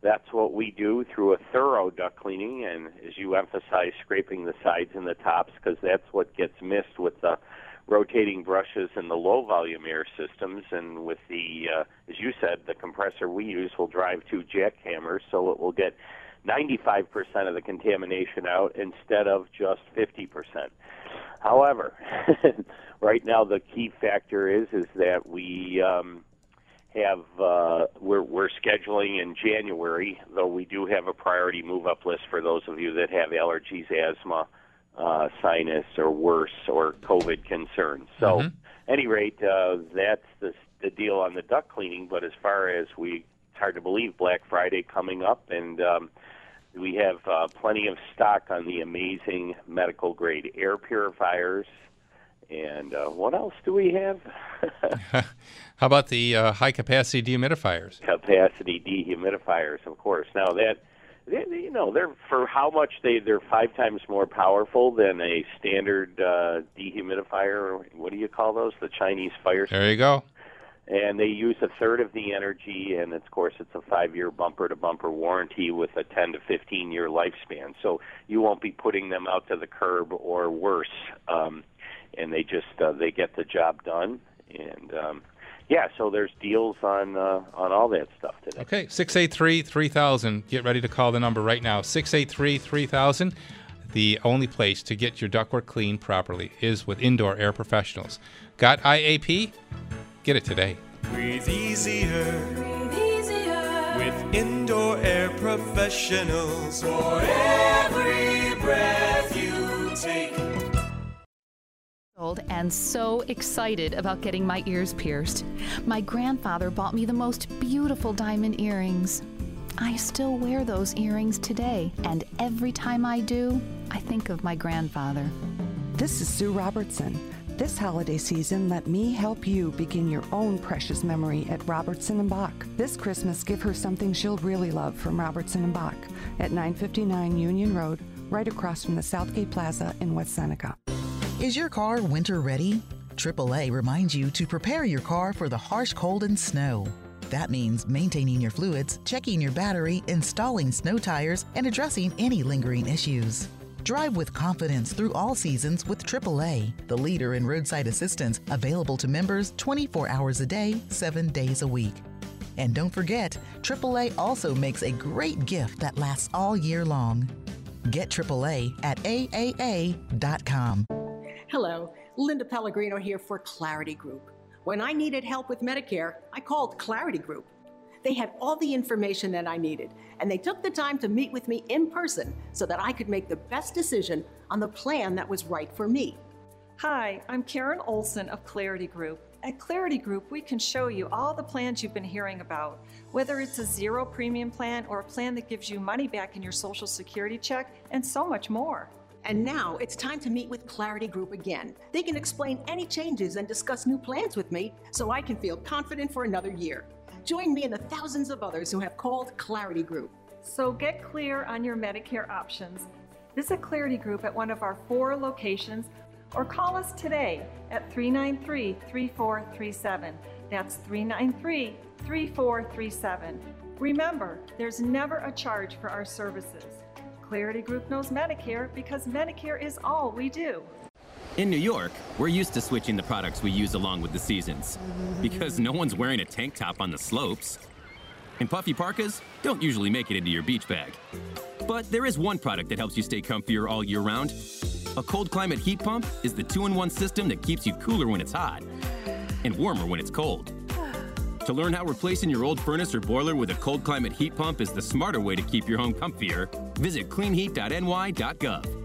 [SPEAKER 28] that's what we do through a thorough duct cleaning, and as you emphasize, scraping the sides and the tops because that's what gets missed with the rotating brushes and the low volume air systems. And with the uh, as you said the compressor we use will drive two jackhammers so it will get 95% of the contamination out instead of just 50%. However, right now the key factor is is that we um, have uh, we're we're scheduling in January, though we do have a priority move up list for those of you that have allergies, asthma, uh, sinus, or worse, or COVID concerns. So,
[SPEAKER 2] Mhm.
[SPEAKER 28] any rate, uh, that's the the deal on the duct cleaning. But as far as we, it's hard to believe Black Friday coming up, and um, we have uh, plenty of stock on the amazing medical grade air purifiers. And uh, what else do we have?
[SPEAKER 2] How about the uh, high capacity dehumidifiers?
[SPEAKER 28] capacity dehumidifiers, of course. Now that they, you know, they're for how much they they're five times more powerful than a standard uh, dehumidifier. What do you call those? The Chinese fire.
[SPEAKER 2] There you go.
[SPEAKER 28] And they use a third of the energy, and of course, it's a five-year bumper-to-bumper warranty with a 10 to 15-year lifespan. So you won't be putting them out to the curb or worse. Um, and they just uh, they get the job done. And um, yeah, so there's deals on uh, on all that stuff today.
[SPEAKER 2] Okay, 683 3000. Get ready to call the number right now. 683 3000. The only place to get your ductwork cleaned properly is with Indoor Air Professionals. Got IAP? Get it today.
[SPEAKER 29] Breathe easier. With indoor air professionals. For every breath you take.
[SPEAKER 30] old and so excited about getting my ears pierced. My grandfather bought me the most beautiful diamond earrings. I still wear those earrings today, and every time I do, I think of my grandfather.
[SPEAKER 31] This is Sue Robertson. This holiday season, let me help you begin your own precious memory at Robertson and Bach. This Christmas, give her something she'll really love from Robertson and Bach at 959 Union Road, right across from the Southgate Plaza in West Seneca.
[SPEAKER 32] Is your car winter ready? AAA reminds you to prepare your car for the harsh cold and snow. That means maintaining your fluids, checking your battery, installing snow tires, and addressing any lingering issues. Drive with confidence through all seasons with AAA, the leader in roadside assistance, available to members 24 hours a day, 7 days a week. And don't forget, AAA also makes a great gift that lasts all year long. Get AAA at AAA.com.
[SPEAKER 33] Hello, Linda Pellegrino here for Clarity Group. When I needed help with Medicare, I called Clarity Group. They had all the information that I needed, and they took the time to meet with me in person so that I could make the best decision on the plan that was right for me.
[SPEAKER 34] Hi, I'm Karen Olson of Clarity Group. At Clarity Group, we can show you all the plans you've been hearing about, whether it's a zero premium plan or a plan that gives you money back in your Social Security check, and so much more.
[SPEAKER 33] And now it's time to meet with Clarity Group again. They can explain any changes and discuss new plans with me so I can feel confident for another year. Join me and the thousands of others who have called Clarity Group.
[SPEAKER 34] So get clear on your Medicare options. Visit Clarity Group at one of our four locations or call us today at 393 3437. That's 393 3437. Remember, there's never a charge for our services. Clarity Group knows Medicare because Medicare is all we do.
[SPEAKER 35] In New York, we're used to switching the products we use along with the seasons because no one's wearing a tank top on the slopes. And puffy parkas don't usually make it into your beach bag. But there is one product that helps you stay comfier all year round. A cold climate heat pump is the two in one system that keeps you cooler when it's hot and warmer when it's cold. To learn how replacing your old furnace or boiler with a cold climate heat pump is the smarter way to keep your home comfier, visit cleanheat.ny.gov.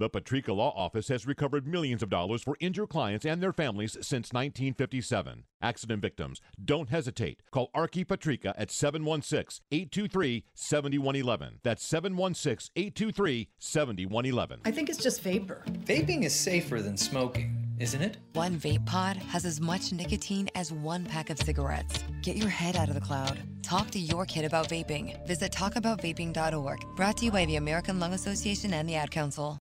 [SPEAKER 36] The Patrica Law Office has recovered millions of dollars for injured clients and their families since 1957. Accident victims, don't hesitate. Call Archie Patrica at 716 823 7111. That's 716 823 7111.
[SPEAKER 37] I think it's just vapor. Vaping is safer than smoking, isn't it?
[SPEAKER 38] One vape pod has as much nicotine as one pack of cigarettes. Get your head out of the cloud. Talk to your kid about vaping. Visit talkaboutvaping.org. Brought to you by the American Lung Association and the Ad Council.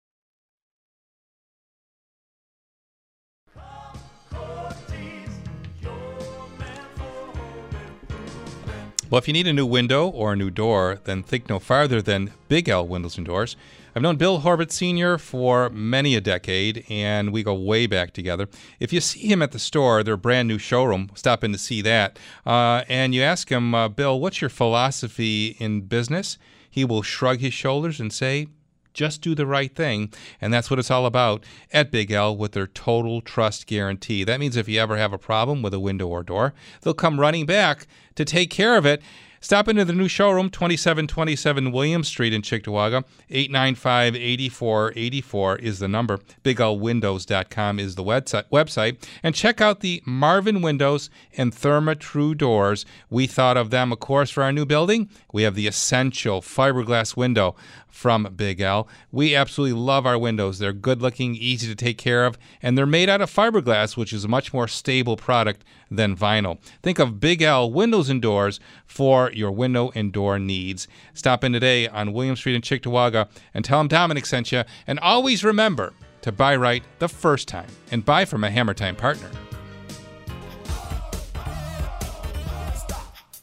[SPEAKER 2] Well, if you need a new window or a new door, then think no farther than Big L Windows and Doors. I've known Bill Horbert Sr. for many a decade, and we go way back together. If you see him at the store, their brand new showroom, stop in to see that, uh, and you ask him, uh, Bill, what's your philosophy in business? He will shrug his shoulders and say, just do the right thing. And that's what it's all about at Big L with their total trust guarantee. That means if you ever have a problem with a window or door, they'll come running back to take care of it. Stop into the new showroom, 2727 William Street in Cheektowaga. 895 8484 is the number. BigLWindows.com is the website. And check out the Marvin Windows and Therma-Tru Doors. We thought of them, of course, for our new building. We have the essential fiberglass window from Big L. We absolutely love our windows. They're good looking, easy to take care of, and they're made out of fiberglass, which is a much more stable product than vinyl. Think of Big L Windows and Doors for your window and door needs. Stop in today on William Street in Cheektowaga and tell them Domenic sent you. And always remember to buy right the first time and buy from a Hammer Time partner.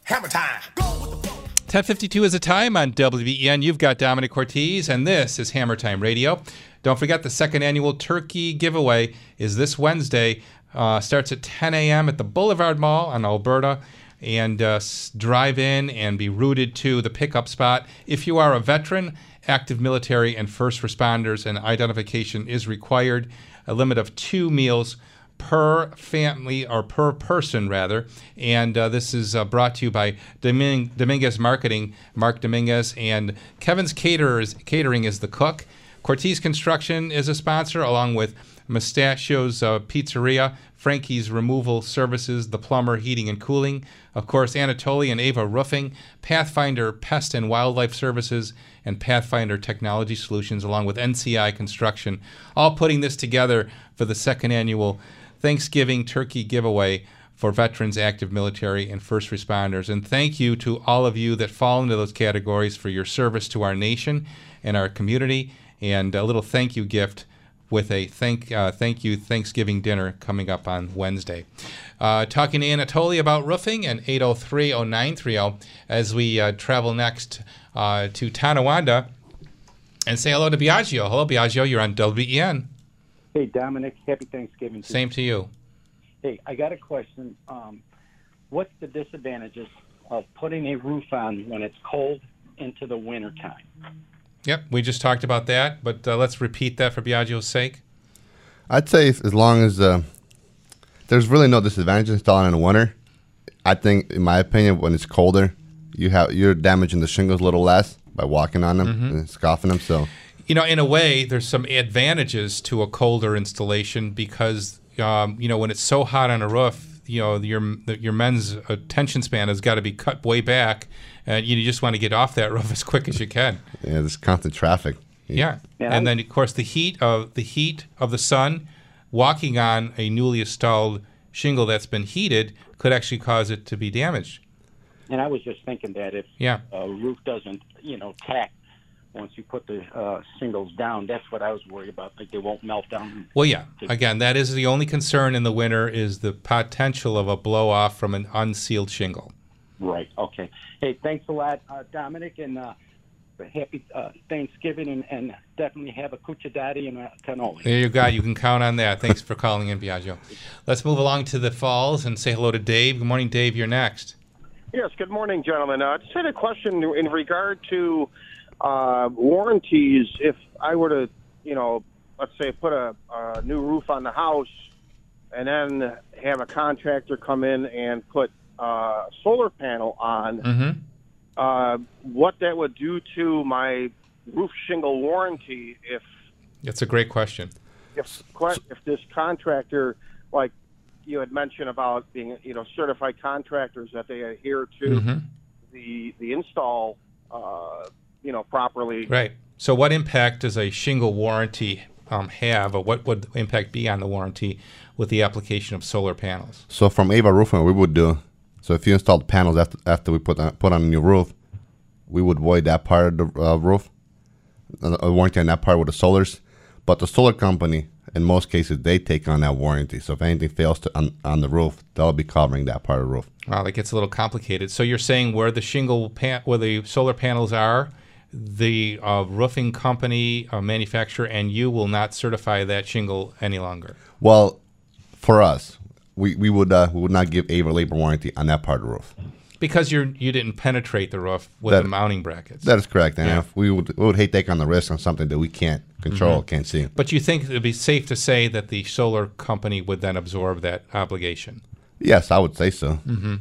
[SPEAKER 1] Hammer time.
[SPEAKER 2] 1052 is a time on WBEN. You've got Domenic Cortese, and this is Hammer Time Radio. Don't forget the second annual turkey giveaway is this Wednesday Uh, starts at 10 a.m. at the Boulevard Mall on Alberta and uh, drive in and be routed to the pickup spot. If you are a veteran, active military, and first responders, and identification is required. A limit of two meals per family or per person rather. And uh, this is uh, brought to you by Domin- dominguez marketing mark dominguez. And kevin's caterers catering is the cook. Cortese construction is a sponsor along with Mustachio's uh, Pizzeria, Frankie's Removal Services, The Plumber Heating and Cooling, of course, Anatoly and Ava Roofing, Pathfinder Pest and Wildlife Services, and Pathfinder Technology Solutions, along with NCI Construction, all putting this together for the second annual Thanksgiving Turkey Giveaway for veterans, active military, and first responders. And thank you to all of you that fall into those categories for your service to our nation and our community. And a little thank you gift with a thank uh, thank you Thanksgiving dinner coming up on Wednesday. Uh, talking to Anatoly about roofing and 803-0930 as we uh, travel next uh, to Tonawanda and say hello to Biagio. Hello, Biagio. You're on WEN.
[SPEAKER 39] Hey, Domenic. Happy Thanksgiving. To you.
[SPEAKER 2] Same to you.
[SPEAKER 39] Hey, I got a question. Um, what's the disadvantages of putting a roof on when it's cold into the winter time?
[SPEAKER 2] Yep, we just talked about that, but uh, let's repeat that for Biagio's sake.
[SPEAKER 15] I'd say if- as long as uh, there's really no disadvantage installing in the winter. I think, in my opinion, when it's colder, you have you're damaging the shingles a little less by walking on them
[SPEAKER 2] Mhm.
[SPEAKER 15] and scoffing them. So
[SPEAKER 2] You know, in a way, there's some advantages to a colder installation because, um, you know, when it's so hot on a roof, you know, your your men's attention span has got to be cut way back, and you just want to get off that roof as quick as you can.
[SPEAKER 15] yeah, there's constant traffic.
[SPEAKER 2] Yeah,
[SPEAKER 39] Yeah.
[SPEAKER 2] and then of course the heat of the heat of the sun, walking on a newly installed shingle that's been heated could actually cause it to be damaged.
[SPEAKER 39] And I was just thinking that if
[SPEAKER 2] Yeah.
[SPEAKER 39] a roof doesn't, you know, tack once you put the uh, shingles down, that's what I was worried about. Like they won't melt down.
[SPEAKER 2] Well, yeah. Again, that is the only concern in the winter is the potential of a blow off from an unsealed shingle.
[SPEAKER 39] Right. Okay. Hey, thanks a lot, uh, Domenic, and uh, happy uh, Thanksgiving, and, and definitely have a cuccidati and a cannoli.
[SPEAKER 2] There you go. You can count on that. Thanks for calling in, Biagio. Let's move along to the falls and say hello to Dave. Good morning, Dave. You're next.
[SPEAKER 40] Yes, good morning, gentlemen. Uh, just had a question in regard to uh, warranties. If I were to, you know, let's say put a, a new roof on the house and then have a contractor come in and put uh, a solar panel on,
[SPEAKER 2] Mm-hmm.
[SPEAKER 40] uh, what that would do to my roof shingle warranty if
[SPEAKER 2] That's a great question.
[SPEAKER 40] if if this contractor, like you had mentioned about being, you know, certified contractors that they adhere to
[SPEAKER 2] Mhm.
[SPEAKER 40] the the install, uh, you know, properly.
[SPEAKER 2] Right. So, what impact does a shingle warranty um, have, or what would the impact be on the warranty with the application of solar panels?
[SPEAKER 15] So from Ava Roofing, we would do. So if you installed panels after after we put on, put on a new roof, we would void that part of the uh, roof, uh, a warranty on that part with the solars. But the solar company, in most cases, they take on that warranty. So if anything fails to on, on the roof, they'll be covering that part of the roof.
[SPEAKER 2] Wow, that gets a little complicated. So you're saying where the shingle pan, where the solar panels are, the uh, roofing company, uh, manufacturer, and you will not certify that shingle any longer.
[SPEAKER 15] Well, for us, we, we would uh, we would not give Ava labor warranty on that part of the roof.
[SPEAKER 2] Because you're you didn't penetrate the roof with
[SPEAKER 15] That-
[SPEAKER 2] the mounting brackets.
[SPEAKER 15] That is correct. And
[SPEAKER 2] Yeah.
[SPEAKER 15] if we would we would hate take on the risk on something that we can't control,
[SPEAKER 2] Mhm.
[SPEAKER 15] can't see.
[SPEAKER 2] But you think it would be safe to say that the solar company would then absorb that obligation?
[SPEAKER 15] Yes, I would say so.
[SPEAKER 2] hmm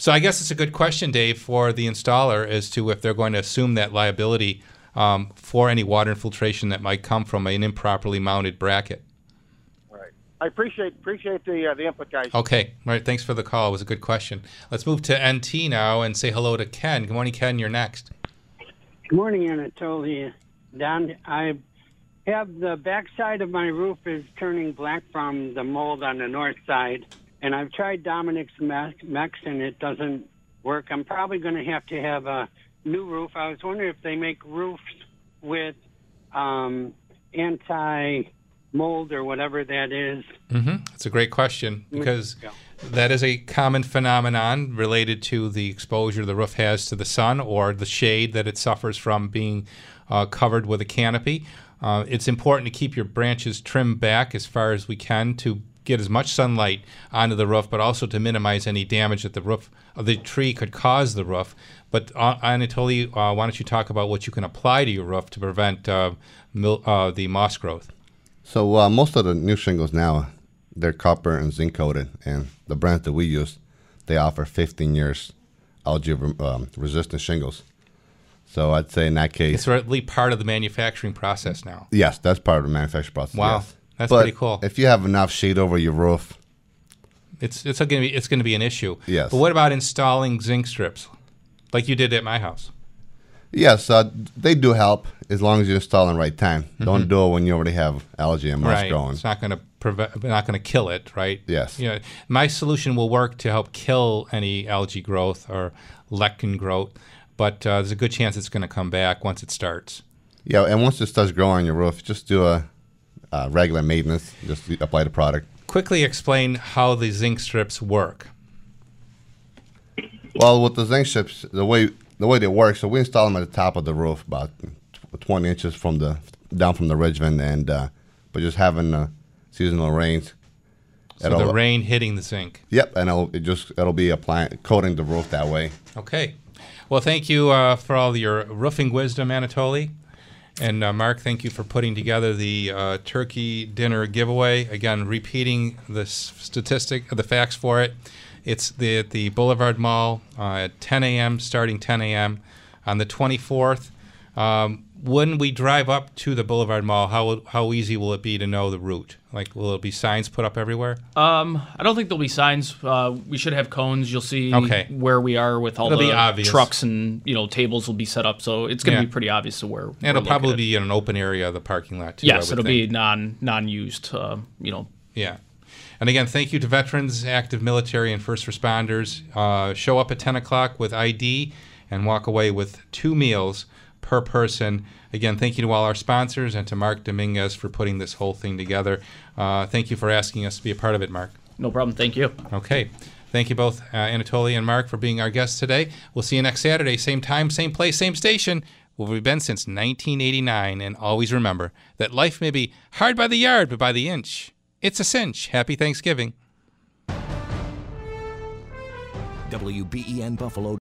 [SPEAKER 2] So I guess it's a good question, Dave, for the installer as to if they're going to assume that liability um, for any water infiltration that might come from an improperly mounted bracket.
[SPEAKER 40] Right. I appreciate appreciate the uh, the input, guys.
[SPEAKER 2] Okay, all right. Thanks for the call. It was a good question. Let's move to NT now and say hello to Ken. Good morning, Ken. You're next.
[SPEAKER 41] Good morning, Anatoly. Don, I have the back side of my roof is turning black from the mold on the north side, and I've tried Domenic's Mex, and it doesn't work. I'm probably going to have to have a new roof. I was wondering if they make roofs with um, anti mold or whatever that is.
[SPEAKER 2] Mm-hmm. It's a great question because that is a common phenomenon related to the exposure the roof has to the sun or the shade that it suffers from being uh, covered with a canopy. Uh, it's important to keep your branches trimmed back as far as we can to get as much sunlight onto the roof, but also to minimize any damage that the roof of the tree could cause the roof. But uh, Anatoly, uh, why don't you talk about what you can apply to your roof to prevent uh, mil- uh, the moss growth?
[SPEAKER 15] So uh, most of the new shingles now, they're copper and zinc coated, and the brands that we use, they offer 15 years algae um, resistant shingles. So I'd say in that case,
[SPEAKER 2] It's really part of the manufacturing process now.
[SPEAKER 15] yes, that's part of the manufacturing process.
[SPEAKER 2] Wow,
[SPEAKER 15] yes.
[SPEAKER 2] That's
[SPEAKER 15] But
[SPEAKER 2] pretty cool.
[SPEAKER 15] If you have enough shade over your roof,
[SPEAKER 2] It's it's going to be it's going to be an issue.
[SPEAKER 15] Yes.
[SPEAKER 2] But what about installing zinc strips, like you did at my house?
[SPEAKER 15] yes, uh, they do help as long as you install in the right time. Don't
[SPEAKER 2] Mhm.
[SPEAKER 15] do it when you already have algae and moss
[SPEAKER 2] right.
[SPEAKER 15] growing.
[SPEAKER 2] It's not going to prevent, not going to kill it, right?
[SPEAKER 15] Yes.
[SPEAKER 2] You know, my solution will work to help kill any algae growth or lichen growth, but uh, there's a good chance it's going to come back once it starts.
[SPEAKER 15] Yeah, and once it starts growing on your roof, just do a uh, regular maintenance. Just apply the product.
[SPEAKER 2] Quickly explain how the zinc strips work.
[SPEAKER 15] Well, with the zinc strips, the way the way they work, so we install them at the top of the roof, about 20 inches from the down from the ridge vent, and uh, but just having uh, seasonal rains.
[SPEAKER 2] So the rain hitting the zinc.
[SPEAKER 15] Yep, and it'll it just it'll be applying coating the roof that way.
[SPEAKER 2] Okay. Well, thank you uh, for all your roofing wisdom, Anatoly. And uh, Mark, thank you for putting together the uh, turkey dinner giveaway. Again, repeating the statistic, the facts for it. It's the, the Boulevard Mall uh, at 10 a.m., starting 10 a.m. on the 24th. Um, when we drive up to the Boulevard Mall, how how easy will it be to know the route? Like, will it be signs put up everywhere?
[SPEAKER 42] Um, I don't think there'll be signs. Uh, we should have cones. You'll see
[SPEAKER 2] Okay.
[SPEAKER 42] where we are with all
[SPEAKER 2] It'll
[SPEAKER 42] the trucks and you know tables will be set up, so it's going to
[SPEAKER 2] Yeah.
[SPEAKER 42] be pretty obvious to where.
[SPEAKER 2] And it'll probably be in an open area of the parking lot too.
[SPEAKER 42] Yes, it'll
[SPEAKER 2] think.
[SPEAKER 42] be non non used. Uh, you know.
[SPEAKER 2] Yeah. And again, thank you to veterans, active military, and first responders. Uh, show up at 10 o'clock with ID and walk away with two meals per person. Again, thank you to all our sponsors and to Mark Dominguez for putting this whole thing together. Uh, thank you for asking us to be a part of it, Mark.
[SPEAKER 42] No problem. Thank you.
[SPEAKER 2] Okay. Thank you both, uh, Anatoly and Mark, for being our guests today. We'll see you next Saturday, same time, same place, same station. Where we've been since 1989. And always remember that life may be hard by the yard, but by the inch, it's a cinch. Happy Thanksgiving.
[SPEAKER 22] WBEN Buffalo